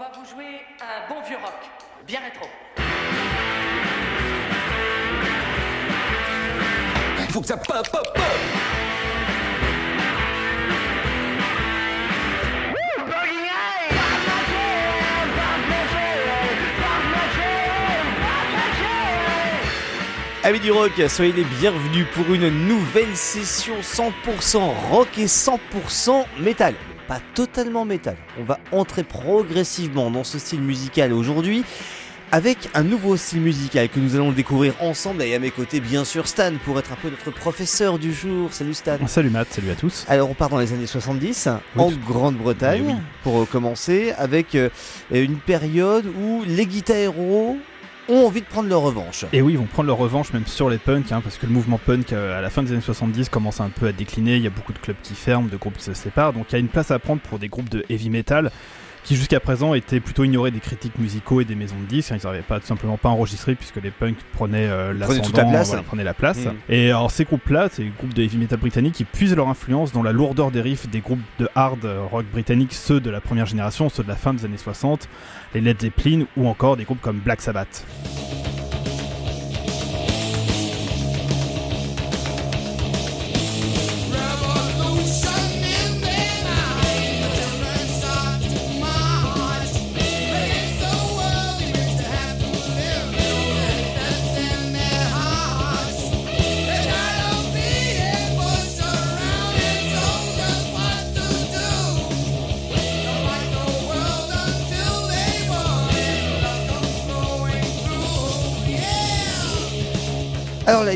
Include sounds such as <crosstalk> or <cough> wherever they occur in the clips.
va vous jouer un bon vieux rock, bien rétro. Il faut que ça pop, pop, pop Amis du rock, soyez les bienvenus pour une nouvelle session 100% rock et 100% métal. Pas totalement métal. On va entrer progressivement dans ce style musical aujourd'hui avec un nouveau style musical que nous allons découvrir ensemble et à mes côtés bien sûr Stan pour être un peu notre professeur du jour. Salut Stan. Salut Matt, salut à tous. Alors on part dans les années 70 Oui, en Grande-Bretagne Eh oui. pour commencer avec euh, une période où les guitares-héros ont envie de prendre leur revanche. Et oui, ils vont prendre leur revanche même sur les punks, hein, parce que le mouvement punk euh, à la fin des années 70 commence un peu à décliner, il y a beaucoup de clubs qui ferment, de groupes qui se séparent, donc il y a une place à prendre pour des groupes de heavy metal qui jusqu'à présent étaient plutôt ignorés des critiques musicaux et des maisons de disques, hein, ils n'arrivaient pas tout simplement pas enregistré puisque les punks prenaient euh, l'ascendant, la place. voilà, prenaient la place. Mm. Et alors ces groupes-là, ces groupes de heavy metal britanniques, ils puisent leur influence dans la lourdeur des riffs des groupes de hard rock britanniques, ceux de la première génération, ceux de la fin des années 60, les Led Zeppelin ou encore des groupes comme Black Sabbath.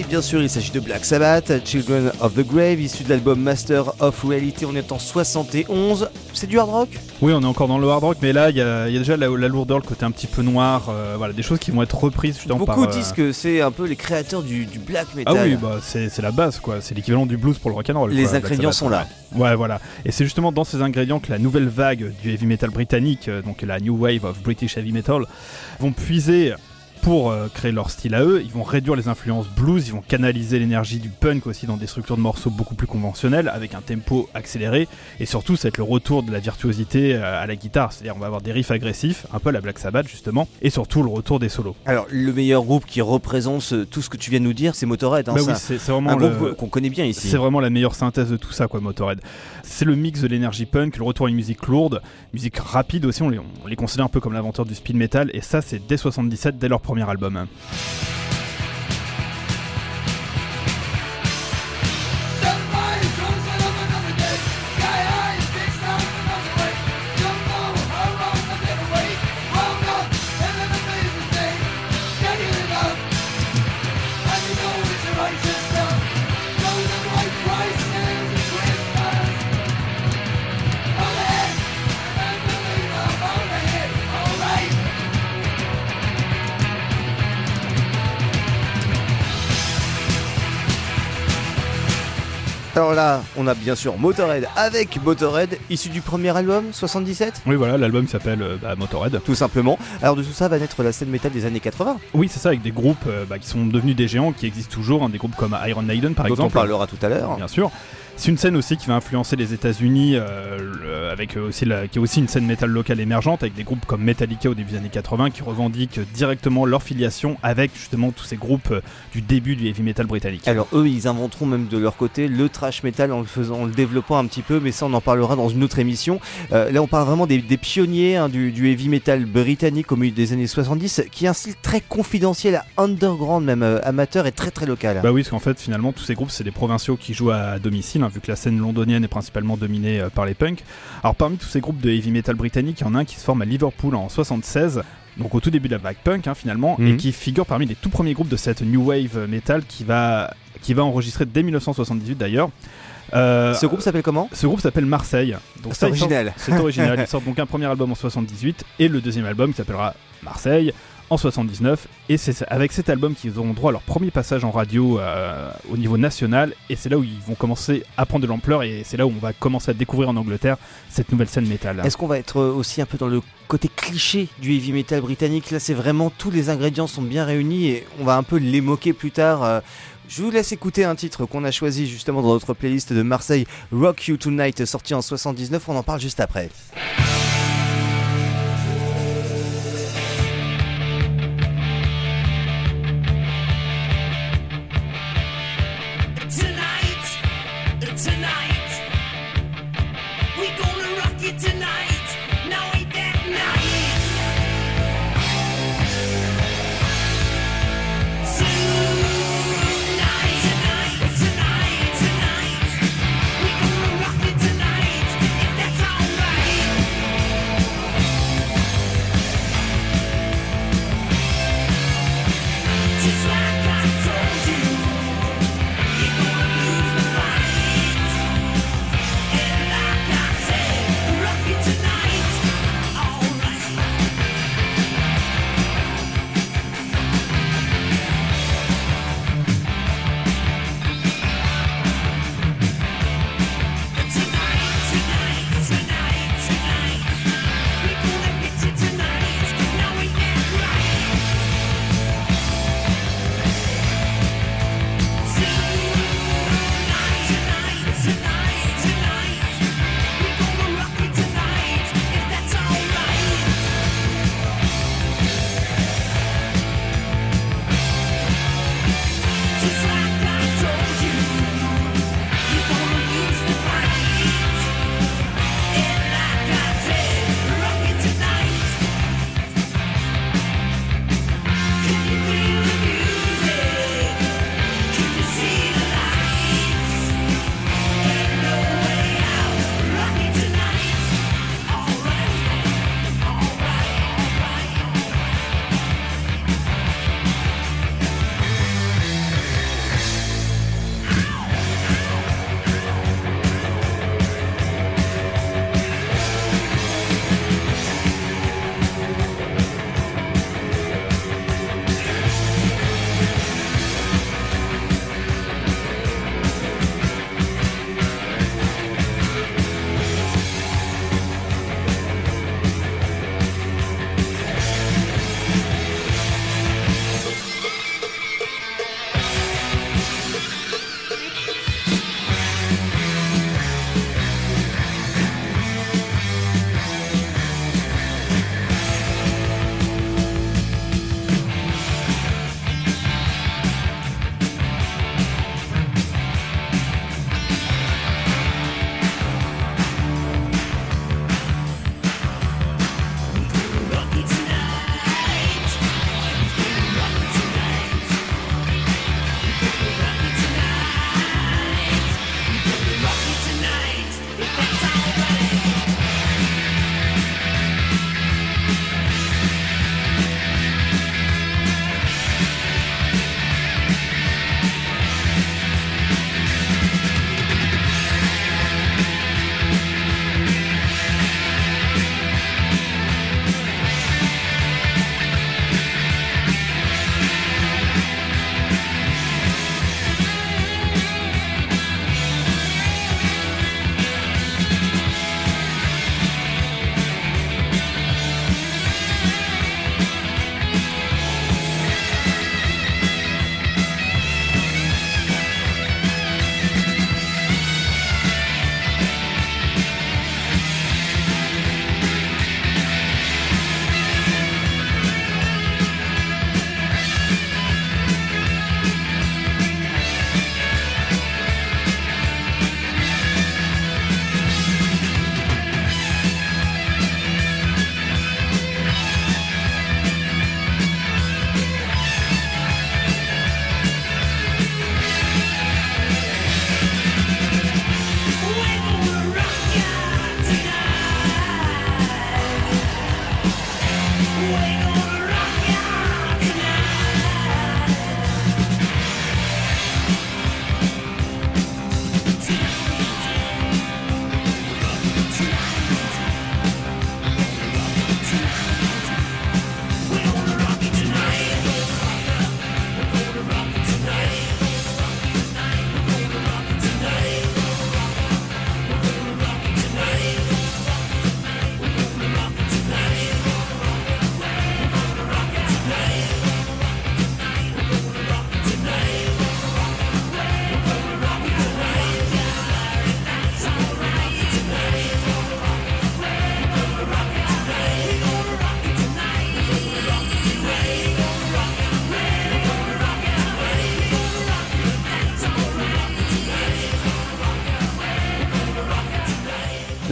Bien sûr, il s'agit de Black Sabbath, Children of the Grave, issu de l'album Master of Reality, on est en 71. C'est du hard rock? Oui, on est encore dans le hard rock, mais là, il y, a il y a déjà la, la lourdeur, le côté un petit peu noir, euh, voilà, des choses qui vont être reprises Beaucoup par. euh, disent que c'est un peu les créateurs du, du black Ah metal. oui, bah c'est la base, quoi. C'est l'équivalent du blues pour le rock'n'roll. Les quoi, ingrédients sont là. Ouais, Ouais, voilà. Et c'est justement dans ces ingrédients que la nouvelle vague du heavy metal britannique, euh, donc la New Wave of British Heavy Metal, vont puiser pour euh, créer leur style à eux. Ils vont réduire les influences blues, ils vont canaliser l'énergie du punk aussi dans des structures de morceaux beaucoup plus conventionnelles, avec un tempo accéléré. Et surtout, ça va être le retour de la virtuosité euh, à la guitare. C'est-à-dire, on va avoir des riffs agressifs, un peu à la Black Sabbath justement, et surtout le retour des solos. Alors, le meilleur groupe qui représente ce- tout ce que tu viens de nous dire, c'est Motorhead. hein, Bah c'est oui, vraiment un le- groupe qu'on connaît bien ici. C'est vraiment la meilleure synthèse de tout ça, quoi, Motorhead. C'est le mix de l'énergie punk, le retour à une musique lourde, musique rapide aussi, on les, on les considère un peu comme l'inventeur du speed metal, et ça, c'est dès 77, dès leur premier album. Alors là, on a bien sûr Motorhead avec Motorhead, issu du premier album, 77 Oui, voilà, l'album s'appelle euh, bah, Motorhead. Tout simplement. Alors de tout ça va naître la scène métal des années 80, Oui, c'est ça, avec des groupes euh, bah, qui sont devenus des géants, qui existent toujours, hein, des groupes comme Iron Maiden par dont exemple. on parlera tout à l'heure. Bien sûr. C'est une scène aussi qui va influencer les États-Unis, euh, avec euh, aussi la- qui est aussi une scène métal locale émergente, avec des groupes comme Metallica au début des années 80 qui revendiquent directement leur filiation avec justement tous ces groupes euh, du début du heavy metal britannique. Alors eux, ils inventeront même de leur côté le trash metal en le faisant, en le développant un petit peu, mais ça on en parlera dans une autre émission. Euh, là, on parle vraiment des, des pionniers hein, du, du heavy metal britannique au milieu des années 70, qui est un style très confidentiel, underground même euh, amateur et très très local. Bah oui, parce qu'en fait, finalement, tous ces groupes, c'est des provinciaux qui jouent à domicile, hein, vu que la scène londonienne est principalement dominée euh, par les punks. Alors, parmi tous ces groupes de heavy metal britannique, il y en a un qui se forme à Liverpool en 76, donc au tout début de la vague punk, hein, finalement, Mhm. et qui figure parmi les tout premiers groupes de cette new wave metal qui va, qui va enregistrer dès 1978 d'ailleurs. Euh, Ce groupe s'appelle comment? ce groupe s'appelle Marseille. Donc C'est original. C'est original. <laughs> Ils sortent donc un premier album en 78 et le deuxième album qui s'appellera Marseille en 79. Et c'est avec cet album qu'ils auront droit à leur premier passage en radio euh, au niveau national. Et c'est là où ils vont commencer à prendre de l'ampleur et c'est là où on va commencer à découvrir en Angleterre cette nouvelle scène métal. Est-ce qu'on va être euh, aussi un peu dans le côté cliché du heavy metal britannique? Là, c'est vraiment tous les ingrédients sont bien réunis et on va un peu les moquer plus tard. euh. Je vous laisse écouter un titre qu'on a choisi justement dans notre playlist de Marseille, Rock You Tonight, sorti en 79. On en parle juste après.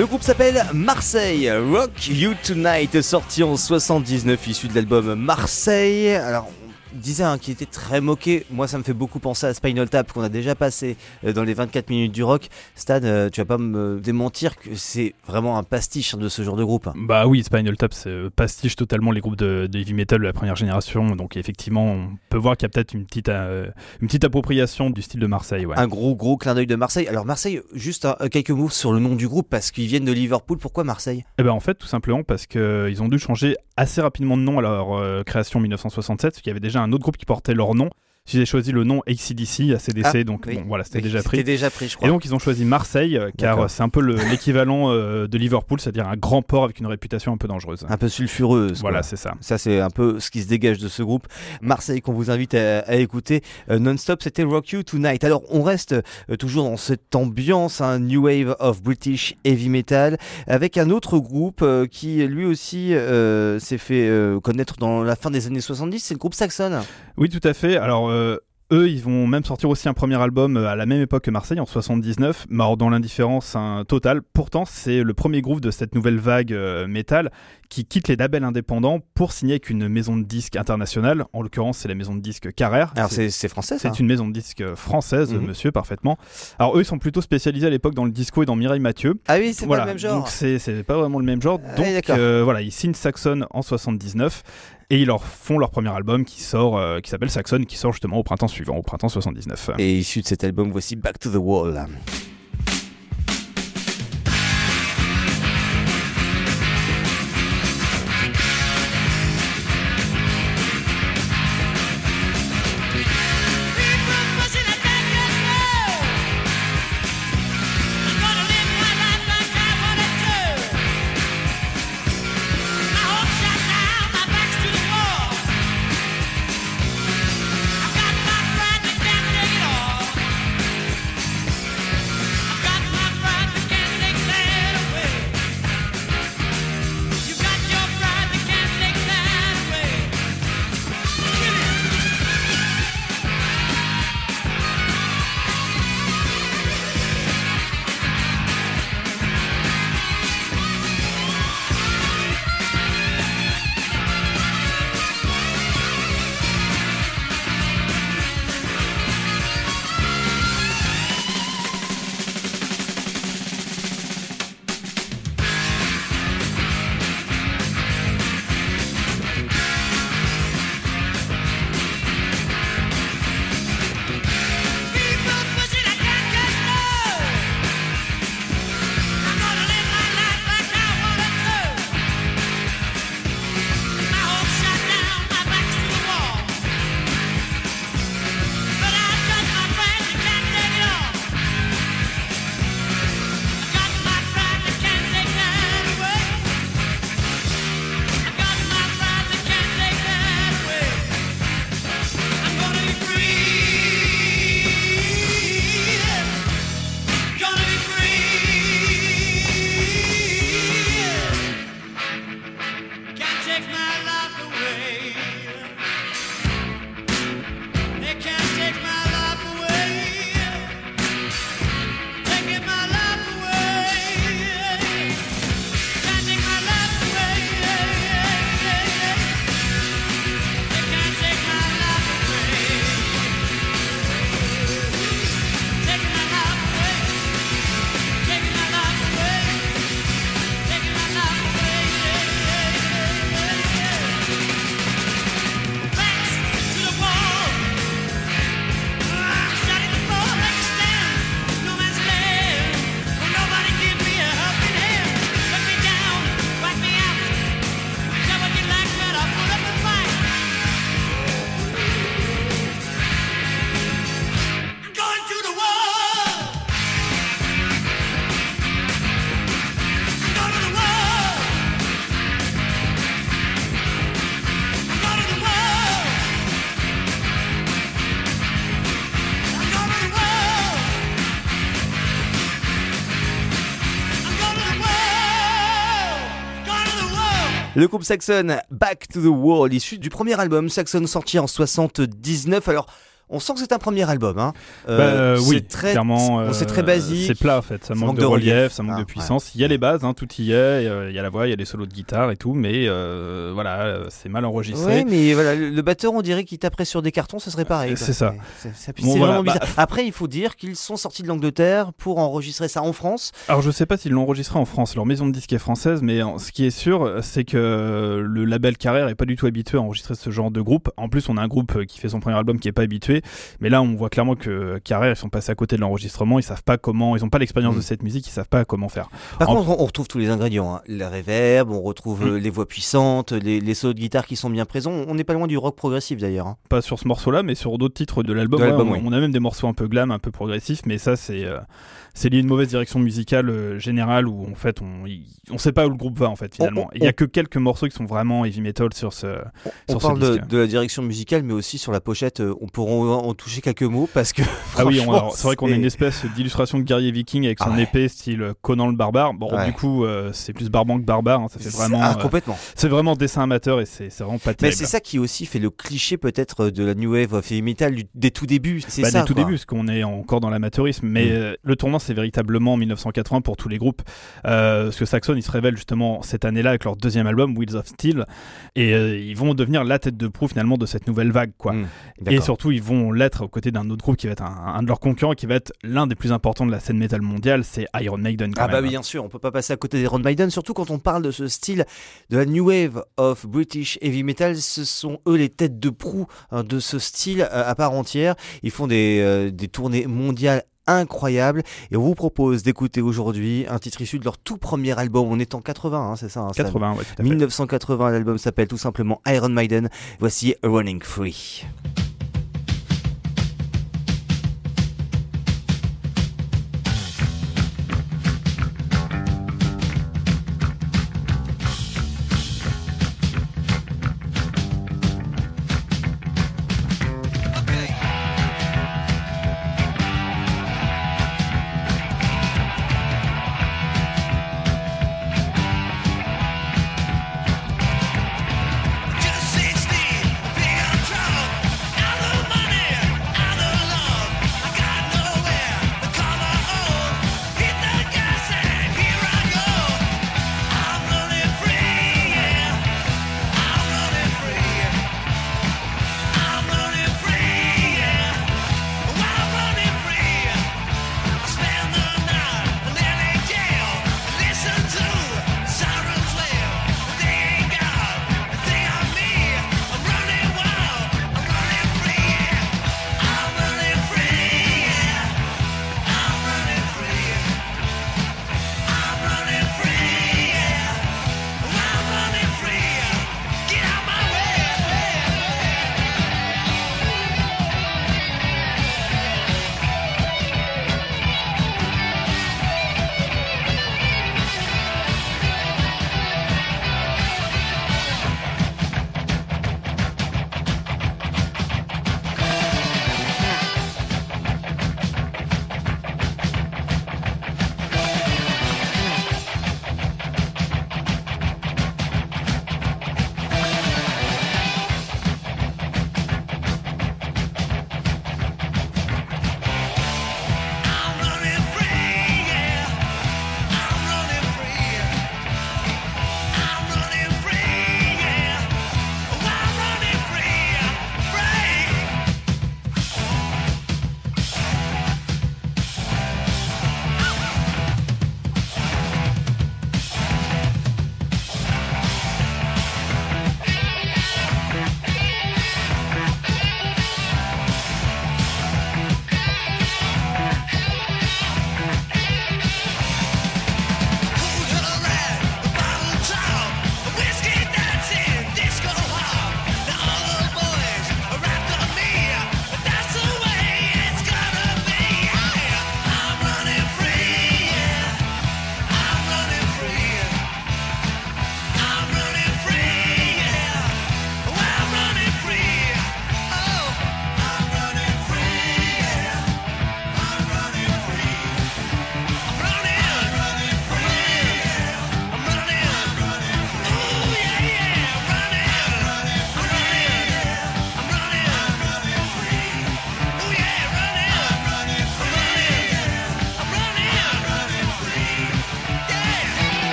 Le groupe s'appelle Marseille, Rock You Tonight, sorti en 79, issu de l'album Marseille. Disait hein, qu'il était très moqué. Moi, ça me fait beaucoup penser à Spinal Tap qu'on a déjà passé euh, dans les 24 minutes du rock. Stan, euh, tu vas pas me démentir que c'est vraiment un pastiche de ce genre de groupe. Bah oui, Spinal Tap, c'est euh, pastiche totalement les groupes de, de, heavy metal de la première génération. Donc effectivement, on peut voir qu'il y a peut-être une petite, une petite appropriation du style de Marseille. Ouais. Un gros, gros clin d'œil de Marseille. Alors Marseille, juste quelques mots sur le nom du groupe parce qu'ils viennent de Liverpool. Pourquoi Marseille? Eh ben en fait, tout simplement parce qu'ils ont dû changer assez rapidement de nom à leur création en 1967, parce qu'il y avait déjà un autre groupe qui portait leur nom. J'ai choisi le nom ACDC, ACDC, Ah, donc oui. bon, voilà, c'était Oui, déjà pris. C'était déjà pris, je crois. Et donc ils ont choisi Marseille, euh, car euh, c'est un peu le- <laughs> l'équivalent euh, de Liverpool, c'est-à-dire un grand port avec une réputation un peu dangereuse. un peu sulfureuse. Voilà, c'est ça. Ça, c'est un peu ce qui se dégage de ce groupe. Marseille, qu'on vous invite à, à écouter. Euh, Non-stop, c'était Rock You Tonight. Alors, on reste euh, toujours dans cette ambiance, un New Wave of British Heavy Metal, avec un autre groupe euh, qui, lui aussi, s'est fait connaître dans la fin des années 70. C'est le groupe Saxon. Oui, tout à fait. Alors, eux, ils vont même sortir aussi un premier album euh, à la même époque que Marseille, en 79, mais alors dans l'indifférence un total. Pourtant, c'est le premier groupe de cette nouvelle vague euh, métal qui quitte les labels indépendants pour signer avec une maison de disques internationale. En l'occurrence, c'est la maison de disques Carrère. Alors, C'est- français, ça C'est une maison de disques française, Mhm. monsieur, parfaitement. Alors, eux, ils sont plutôt spécialisés à l'époque dans le disco et dans Mireille Mathieu. Ah oui, c'est voilà. pas le même genre. Donc, c'est pas vraiment le même genre. Ah, Donc, euh, voilà, ils signent Saxon en 79 et ils leur font leur premier album qui sort, euh, qui s'appelle Saxon, qui sort justement au printemps suivant, au printemps 79. Et issu de cet album, voici Back to the Wall. Le groupe Saxon, Back to the Wall, issu du premier album Saxon sorti en 79. Alors, On sent que c'est un premier album. Hein. Bah, euh, oui, c'est très, clairement. bon, c'est euh, très basique. C'est plat en fait. Ça, Ça manque, manque de, de relief, relief. ça manque Ah, de puissance. Il y a les bases, hein, tout y est. euh, Il y a la voix, il y a les solos de guitare et tout, mais euh, voilà, euh, c'est mal enregistré. Ouais, mais voilà, le, batteur, on dirait qu'il taperait sur des cartons, ce serait pareil. C'est ça. C'est vraiment bizarre. bah- Après, il faut dire qu'ils sont sortis de l'Angleterre pour enregistrer ça en France. Alors je sais pas s'ils l'ont enregistré en France, leur maison de disque est française, mais ce qui est sûr, c'est que le label Carrère est pas du tout habitué à enregistrer ce genre de groupe. En plus, on a un groupe euh, qui fait son premier album qui est pas habitué, mais là on voit clairement que Carrère ils sont passés à côté de l'enregistrement, ils savent pas comment, ils ont pas l'expérience Mm. de cette musique, ils savent pas comment faire. Par En- contre, on, on retrouve tous les ingrédients. hein. La reverb, on retrouve Mm. euh, les voix puissantes, les, les solos de guitare qui sont bien présents. On n'est pas loin du rock progressif d'ailleurs. hein. Pas sur ce morceau-là, mais sur d'autres titres de l'album. Ouais, on, oui. on a même des morceaux un peu glam, un peu progressifs, mais ça c'est euh, c'est lié à une mauvaise direction musicale euh, générale où en fait on y- on sait pas où le groupe va en fait finalement. On- Il y a on- que quelques morceaux qui sont vraiment heavy metal sur ce. On Sur ce parle de, disque. de la direction musicale, mais aussi sur la pochette, on pourra en, toucher quelques mots parce que. Ah oui, c'est vrai qu'on a une espèce d'illustration de guerrier viking avec son Ah ouais. épée style Conan le barbare. Bon, Ouais. du coup, euh, c'est plus barbant que barbare. hein, ça fait c'est- vraiment, ah, euh, complètement. c'est vraiment dessin amateur et c'est vraiment pas Mais terrible. c'est ça qui aussi fait le cliché peut-être de la new wave of heavy metal des tout débuts. C'est Bah, ça. dès tout quoi. début, parce qu'on est encore dans l'amateurisme. Mais Mm. euh, le tournant, c'est véritablement en 1980 pour tous les groupes. Parce que Saxon, ils se révèlent justement cette année-là avec leur deuxième album, Wheels of Steel. Et ils vont devenir la tête de proue finalement de cette nouvelle vague. quoi. Mm, Et surtout, ils vont l'être aux côtés d'un autre groupe qui va être un, un de leurs concurrents, qui va être l'un des plus importants de la scène métal mondiale, c'est Iron Maiden. Quand Ah bah même. bien sûr, on peut pas passer à côté d'Iron Maiden, surtout quand on parle de ce style de la new wave of British heavy metal. Ce sont eux les têtes de proue hein, de ce style euh, à part entière. Ils font des, euh, des tournées mondiales incroyables et on vous propose d'écouter aujourd'hui un titre issu de leur tout premier album. On est en 80, hein, c'est ça hein, Sam 80, ouais, tout à fait. 1980, l'album s'appelle tout simplement Iron Maiden. Voici Running Free.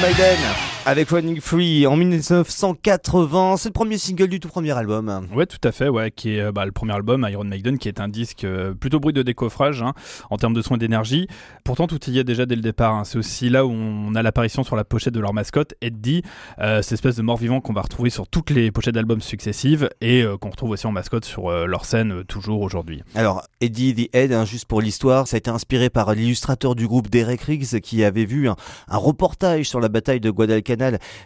Maiden avec Running Free en 1980. C'est le premier single du tout premier album. Ouais, tout à fait, ouais, qui est euh, bah, le premier album Iron Maiden, qui est un disque euh, plutôt bruit de décoffrage hein, en termes de soins d'énergie. Pourtant, tout y est déjà dès le départ. hein. C'est aussi là où on a l'apparition sur la pochette de leur mascotte, Eddie, euh, cette espèce de mort-vivant qu'on va retrouver sur toutes les pochettes d'albums successives et euh, qu'on retrouve aussi en mascotte sur leur scène toujours aujourd'hui. Alors, Eddie the Head, hein, juste pour l'histoire, ça a été inspiré par l'illustrateur du groupe Derek Riggs qui avait vu un, un reportage sur la bataille de Guadalcanal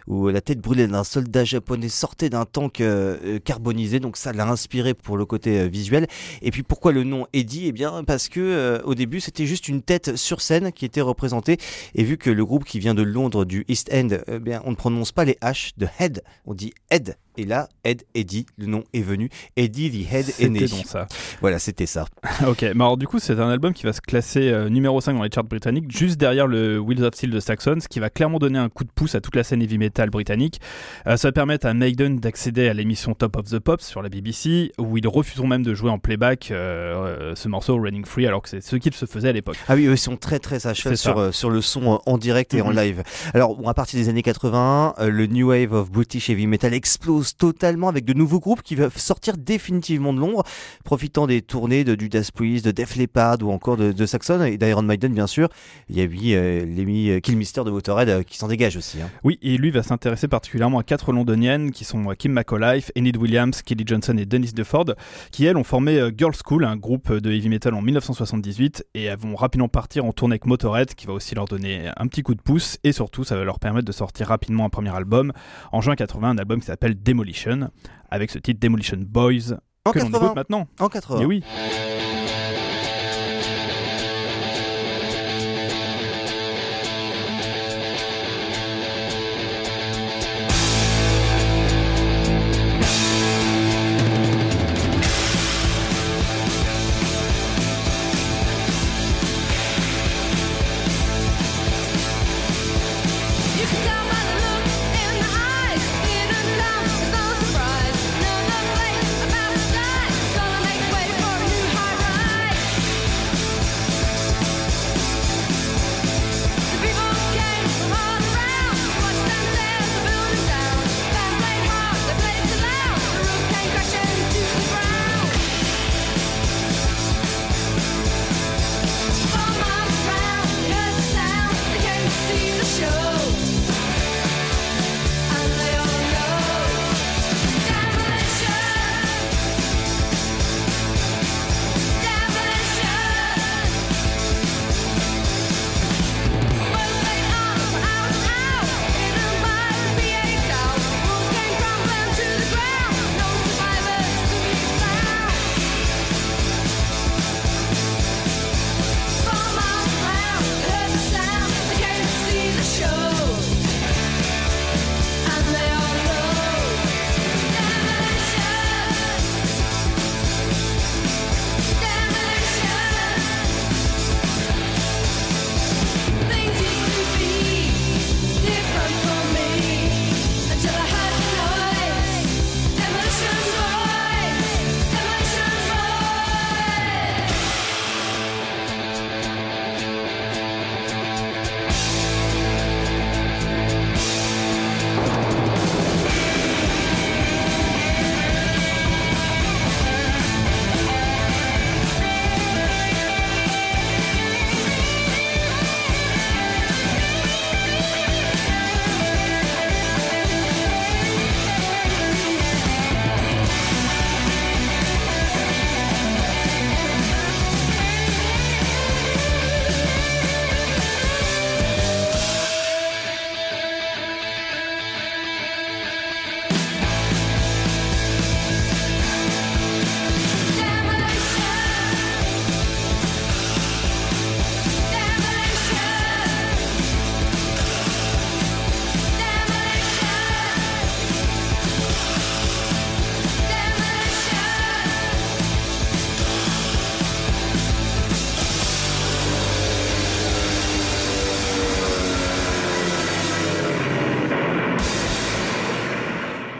où la tête brûlée d'un soldat japonais sortait d'un tank euh, euh, carbonisé. Donc ça l'a inspiré pour le côté euh, visuel. Et puis pourquoi le nom Eddie? Eh bien parce que au début c'était juste une tête sur scène qui était représentée. Et vu que le groupe qui vient de Londres du East End, eh bien on ne prononce pas les H de head, on dit head. Et là, Ed, Eddie, le nom est venu. Eddie the Head est né. Ça. Voilà, c'était ça. <laughs> ok, mais alors du coup, c'est un album qui va se classer euh, numéro 5 dans les charts britanniques, juste derrière le Wheels of Steel de Saxon, ce qui va clairement donner un coup de pouce à toute la scène heavy metal britannique. Euh, ça va permettre à Maiden d'accéder à l'émission Top of the Pops sur la BBC, où ils refuseront même de jouer en playback euh, ce morceau Running Free, alors que c'est ce qu'ils se faisaient à l'époque. Ah oui, eux ils sont très très à cheval sur, sur le son en direct et en Mhm. live. Alors, à partir des années 80, euh, le New Wave of British Heavy Metal explose totalement avec de nouveaux groupes qui veulent sortir définitivement de l'ombre, profitant des tournées de Judas Priest, de Def Leppard ou encore de, Saxon et d'Iron Maiden bien sûr. Il y a oui, euh, l'ami euh, Killmister de Motorhead euh, qui s'en dégage aussi. hein. Oui, et lui va s'intéresser particulièrement à quatre londoniennes qui sont euh, Kim McAuliffe, Enid Williams, Kelly Johnson et Denise DeFord, qui elles ont formé euh, Girl School, un groupe de heavy metal en 1978, et elles vont rapidement partir en tournée avec Motorhead, qui va aussi leur donner un petit coup de pouce, et surtout ça va leur permettre de sortir rapidement un premier album, en juin 80, un album qui s'appelle Demolition, avec ce titre Demolition Boys, En que l'on 80. écoute maintenant. En 80. Et oui.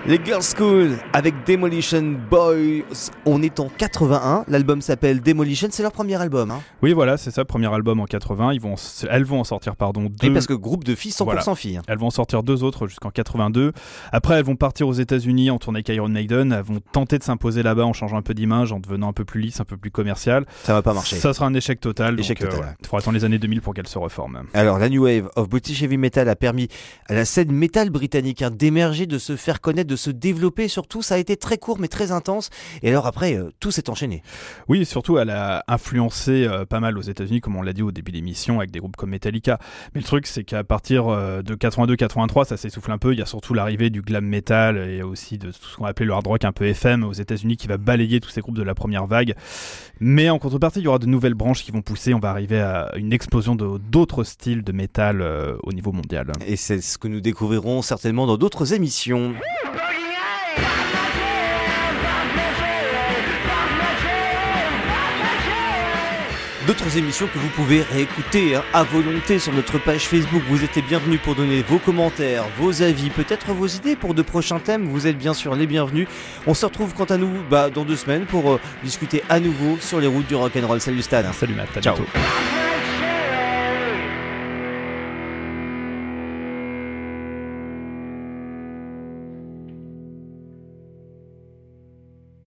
Les Girls School avec Demolition Boys. On est en 81. L'album s'appelle Demolition. C'est leur premier album. Hein. Oui, voilà, c'est ça, premier album en 80. Ils vont, en- elles vont en sortir, pardon, Et deux. parce que groupe de filles 100% Voilà. filles. Elles vont en sortir deux autres jusqu'en 82. Après, elles vont partir aux États-Unis en tournée avec Iron Maiden. Elles vont tenter de s'imposer là-bas en changeant un peu d'image, en devenant un peu plus lisse, un peu plus commercial. Ça va pas marcher. Ça sera un échec total. Échec donc, euh, total. Il faudra attendre les années 2000 pour qu'elles se reforment. Alors, la New Wave of British Heavy Metal a permis à la scène métal britannique hein, d'émerger, de se faire connaître, de se développer. Surtout, ça a été très court mais très intense. Et alors après, euh, tout s'est enchaîné. Oui, et surtout, elle a influencé euh, pas mal aux États-Unis, comme on l'a dit au début de l'émission, avec des groupes comme Metallica. Mais le truc, c'est qu'à partir euh, de 82-83, ça s'essouffle un peu. Il y a surtout l'arrivée du glam metal et aussi de tout ce qu'on appelait le hard rock un peu FM aux États-Unis qui va balayer tous ces groupes de la première vague. Mais en contrepartie, il y aura de nouvelles branches qui vont pousser. On va arriver à une explosion de- d'autres styles de métal euh, au niveau mondial. Et c'est ce que nous découvrirons certainement dans d'autres émissions. D'autres émissions que vous pouvez réécouter hein, à volonté sur notre page Facebook. Vous êtes les bienvenus pour donner vos commentaires, vos avis, peut-être vos idées pour de prochains thèmes. Vous êtes bien sûr les bienvenus. On se retrouve quant à nous bah, dans deux semaines pour euh, discuter à nouveau sur les routes du rock'n'roll. Salut Stan. Salut Matt, à Ciao. bientôt.